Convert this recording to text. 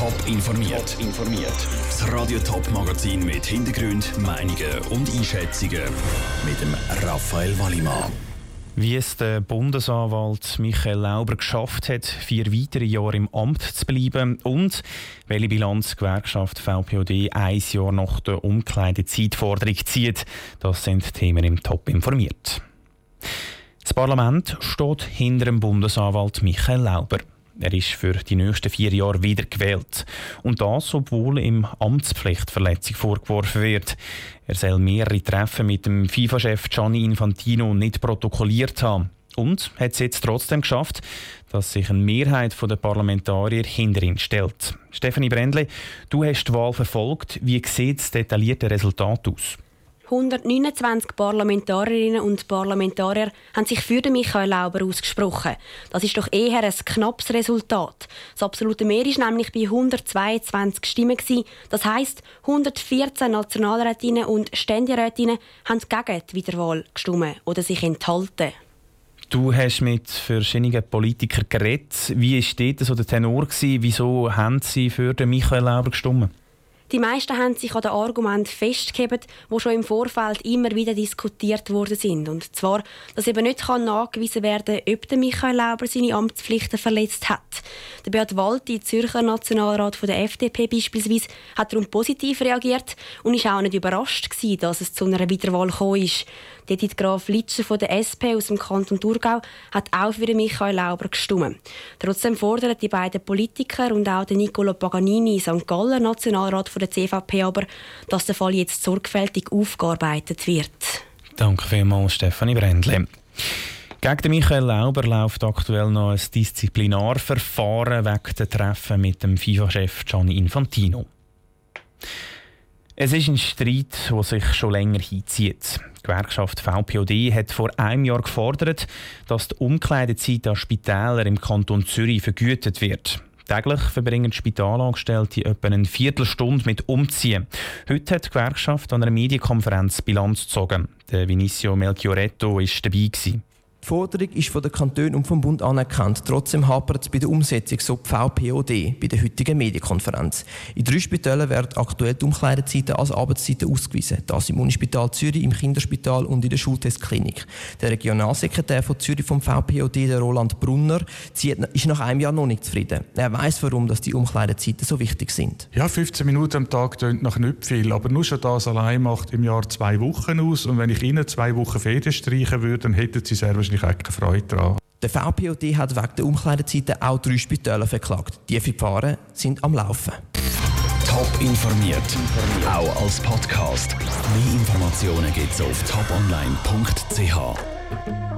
Top informiert. informiert. Das Radio Top Magazin mit Hintergrund, Meinungen und Einschätzungen mit dem Raphael Wallimann. Wie es der Bundesanwalt Michael Lauber geschafft hat, vier weitere Jahre im Amt zu bleiben und welche Bilanz die Gewerkschaft VPOD ein Jahr nach der Umkleidezeitforderung zieht, das sind Themen im Top informiert. Das Parlament steht hinter dem Bundesanwalt Michael Lauber. Er ist für die nächsten vier Jahre wieder gewählt. Und das, obwohl ihm Amtspflichtverletzung vorgeworfen wird. Er soll mehrere Treffen mit dem FIFA-Chef Gianni Infantino nicht protokolliert haben. Und hat es jetzt trotzdem geschafft, dass sich eine Mehrheit der Parlamentarier hinter ihn stellt. Stefanie Brändle, du hast die Wahl verfolgt. Wie sieht das detaillierte Resultat aus? 129 Parlamentarierinnen und Parlamentarier haben sich für den Michael Lauber ausgesprochen. Das ist doch eher ein knappes Resultat. Das absolute Mehr ist nämlich bei 122 Stimmen. Das heisst, 114 Nationalrätinnen und Ständerätinnen haben gegen die Wiederwahl gestimmt oder sich enthalten. Du hast mit verschiedenen Politikern geredet. Wie war dort so der Tenor? Wieso haben sie für den Michael Lauber gestimmt? Die meisten haben sich an den Argumenten festgehalten, die schon im Vorfeld immer wieder diskutiert worden sind. Und zwar, dass eben nicht kann nachgewiesen werden ob der Michael Lauber seine Amtspflichten verletzt hat. Der Beat Walti, Zürcher Nationalrat von der FDP beispielsweise, hat darum positiv reagiert und ist auch nicht überrascht gewesen, dass es zu einer Wiederwahl gekommen ist. Edith Graf Litscher von der SP aus dem Kanton Thurgau hat auch für Michael Lauber gestimmt. Trotzdem fordern die beiden Politiker und auch der Nicolo Paganini, St. Gallen Nationalrat von der CVP aber, dass der Fall jetzt sorgfältig aufgearbeitet wird. Danke vielmals, Stefanie Brändle. Gegen Michael Lauber läuft aktuell noch ein Disziplinarverfahren wegen der Treffen mit dem FIFA-Chef Gianni Infantino. Es ist ein Streit, der sich schon länger hinzieht. Die Gewerkschaft VPOD hat vor einem Jahr gefordert, dass die Umkleidezeit an Spitälern im Kanton Zürich vergütet wird. Täglich verbringen Spitalangestellte etwa eine Viertelstunde mit Umziehen. Heute hat die Gewerkschaft an einer Medienkonferenz Bilanz gezogen. Der Vinicio Melchioretto war dabei. Gewesen. Die Forderung ist von den Kantonen und vom Bund anerkannt. Trotzdem hapert es bei der Umsetzung, so die VPOD bei der heutigen Medienkonferenz. In drei Spitälern werden aktuell die Umkleidezeiten als Arbeitszeiten ausgewiesen. Das im Unispital Zürich, im Kinderspital und in der Schultestklinik. Der Regionalsekretär von Zürich vom VPOD, der Roland Brunner, ist nach einem Jahr noch nicht zufrieden. Er weiß, warum dass die Umkleidezeiten so wichtig sind. Ja, 15 Minuten am Tag tönt noch nicht viel, aber nur schon das allein macht im Jahr zwei Wochen aus. Und wenn ich Ihnen zwei Wochen Ferien streichen würde, dann hätten Sie sehr wahrscheinlich auch keine Freude daran. Der VPOD hat wegen der Umkleidezeiten auch drei Spitäler verklagt. Die Verfahren sind am Laufen. Top informiert, auch als Podcast. Mehr Informationen gibt es auf toponline.ch.